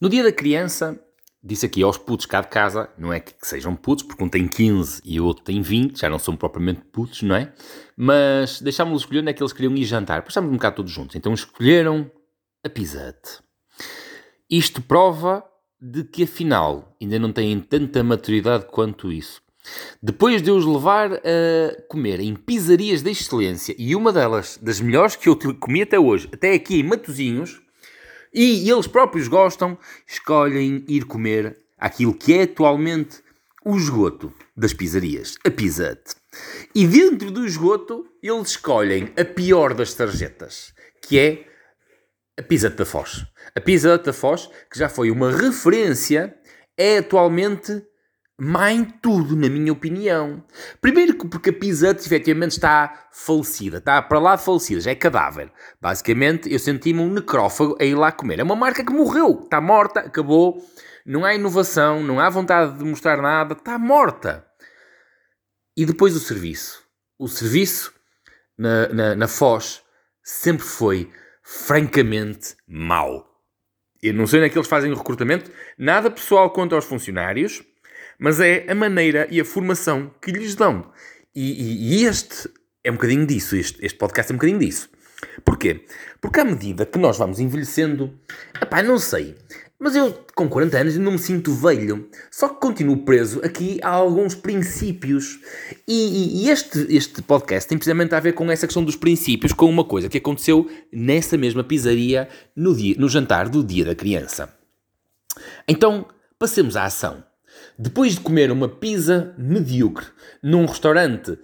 No dia da criança, disse aqui aos putos cá de casa, não é que sejam putos, porque um tem 15 e o outro tem 20, já não são propriamente putos, não é? Mas deixámos-los escolher onde é que eles queriam ir jantar. Estávamos um bocado todos juntos. Então escolheram a Pisate. Isto prova de que afinal ainda não têm tanta maturidade quanto isso. Depois de os levar a comer em pizzarias de excelência, e uma delas, das melhores que eu comi até hoje, até aqui em Matozinhos, e eles próprios gostam, escolhem ir comer aquilo que é atualmente o esgoto das pizzarias, a Pizzate. E dentro do esgoto, eles escolhem a pior das tarjetas, que é a Pizzate da Foz. A Pizzate da Foz, que já foi uma referência, é atualmente má em tudo, na minha opinião. Primeiro porque a Pizzate efetivamente está falecida, está para lá falecida, já é cadáver. Basicamente, eu senti-me um necrófago a ir lá comer. É uma marca que morreu, está morta, acabou. Não há inovação, não há vontade de mostrar nada, está morta. E depois o serviço. O serviço na, na, na Foz sempre foi francamente mau. Eu não sei onde é que fazem o recrutamento, nada pessoal quanto aos funcionários, mas é a maneira e a formação que lhes dão. E, e, e este é um bocadinho disso, este, este podcast é um bocadinho disso. Porquê? Porque à medida que nós vamos envelhecendo, epá, não sei, mas eu com 40 anos não me sinto velho, só que continuo preso aqui a alguns princípios. E, e, este, este podcast tem precisamente a ver com essa questão dos princípios, com uma coisa que aconteceu nessa mesma pizzaria no, dia, no jantar do dia da criança. Então, passemos à ação. Depois de comer uma pizza medíocre num restaurante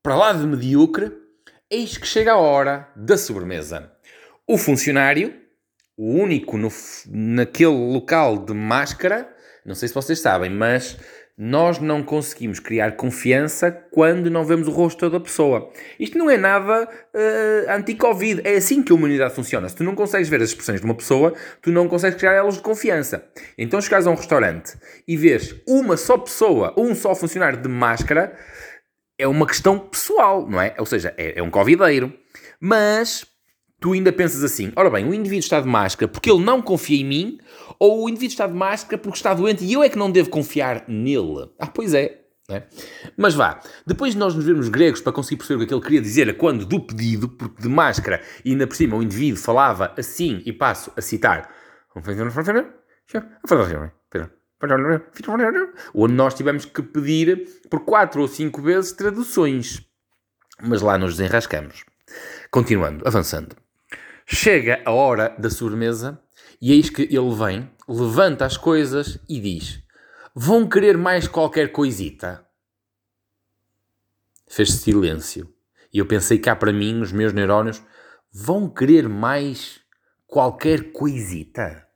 para lá de medíocre, eis que chega a hora da sobremesa. O funcionário, o único no, naquele local de máscara, não sei se vocês sabem, mas nós não conseguimos criar confiança quando não vemos o rosto da pessoa. Isto não é nada uh, anti-Covid. É assim que a humanidade funciona. Se tu não consegues ver as expressões de uma pessoa, tu não consegues criar elas de confiança. Então chegares a um restaurante e vês uma só pessoa, um só funcionário de máscara, é uma questão pessoal, não é? Ou seja, é, é um covideiro. Mas tu ainda pensas assim: ora bem, o indivíduo está de máscara porque ele não confia em mim, ou o indivíduo está de máscara porque está doente e eu é que não devo confiar nele? Ah, pois é. é? Mas vá, depois de nós nos vermos gregos para conseguir perceber o que ele queria dizer quando do pedido, porque de máscara e ainda por cima o indivíduo falava assim, e passo a citar, onde nós tivemos que pedir por quatro ou cinco vezes traduções. Mas lá nos desenrascamos. Continuando, avançando. Chega a hora da sobremesa e eis que ele vem, levanta as coisas e diz: Vão querer mais qualquer coisita? Fez silêncio. E eu pensei cá para mim, os meus neurónios, vão querer mais qualquer coisita?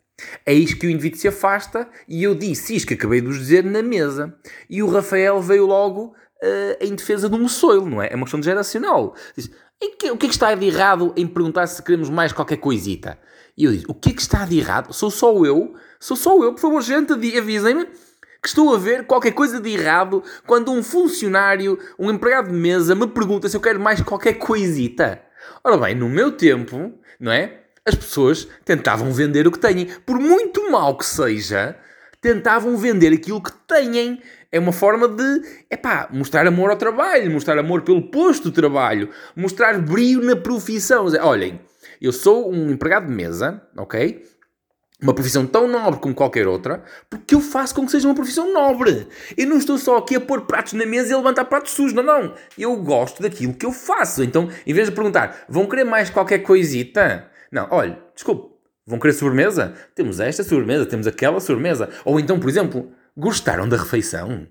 Eis que o indivíduo se afasta e eu disse isto que acabei de vos dizer na mesa. E o Rafael veio logo uh, em defesa do moçoilo, não é? É uma questão geracional. Diz, que, o que é que está de errado em perguntar se queremos mais qualquer coisita? E eu disse, o que é que está de errado? Sou só eu? Sou só eu? Por favor, gente, avisem-me que estou a ver qualquer coisa de errado quando um funcionário, um empregado de mesa, me pergunta se eu quero mais qualquer coisita. Ora bem, no meu tempo, não é? As pessoas tentavam vender o que têm. Por muito mal que seja, tentavam vender aquilo que têm é uma forma de, mostrar amor ao trabalho, mostrar amor pelo posto de trabalho, mostrar brilho na profissão. Olhem, eu sou um empregado de mesa, ok? Uma profissão tão nobre como qualquer outra, porque eu faço com que seja uma profissão nobre. Eu não estou só aqui a pôr pratos na mesa e levantar pratos sujos, não, não. Eu gosto daquilo que eu faço. Então, em vez de perguntar, vão querer mais qualquer coisita? Não, olha, desculpe, vão querer sobremesa? Temos esta sobremesa, temos aquela sobremesa. Ou então, por exemplo, Gostaram da refeição?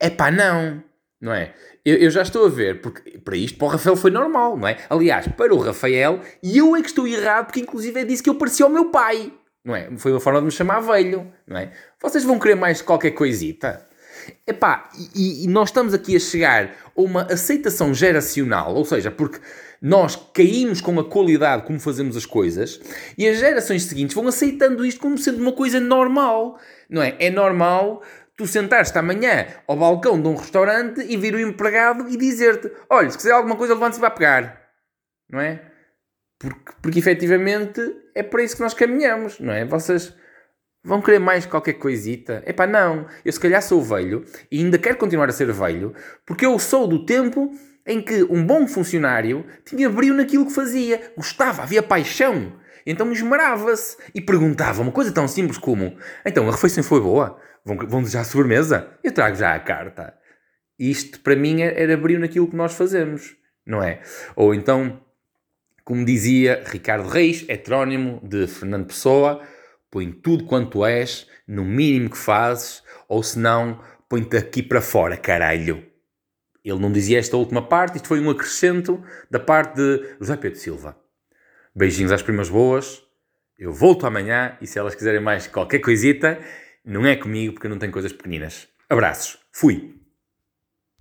É pá, não. Não é? Eu, eu, já estou a ver, porque para isto, para o Rafael foi normal, não é? Aliás, para o Rafael, e eu é que estou errado, porque inclusive é disso que eu parecia ao meu pai, não é? Foi uma forma de me chamar velho, não é? Vocês vão querer mais qualquer coisita? Epá, e, e nós estamos aqui a chegar a uma aceitação geracional, ou seja, porque nós caímos com a qualidade como fazemos as coisas e as gerações seguintes vão aceitando isto como sendo uma coisa normal. Não é? É normal tu sentares-te amanhã ao balcão de um restaurante e vir o empregado e dizer-te: olha, se quiser alguma coisa, levante-se vai pegar. Não é? Porque, porque efetivamente é para isso que nós caminhamos, não é? Vocês Vão querer mais qualquer coisita? Epá, não. Eu se calhar sou velho e ainda quero continuar a ser velho porque eu sou do tempo em que um bom funcionário tinha brilho naquilo que fazia, gostava, havia paixão. Então esmerava-se e perguntava uma coisa tão simples como: Então a refeição foi boa? Vão, vão desejar sobremesa? Eu trago já a carta. Isto para mim era brilho naquilo que nós fazemos, não é? Ou então, como dizia Ricardo Reis, heterónimo de Fernando Pessoa, põe tudo quanto és no mínimo que fazes, ou senão põe-te aqui para fora, caralho. Ele não dizia esta última parte, isto foi um acrescento da parte de José Pedro Silva. Beijinhos às primas boas. Eu volto amanhã e se elas quiserem mais qualquer coisita, não é comigo porque eu não tenho coisas pequeninas. Abraços. Fui.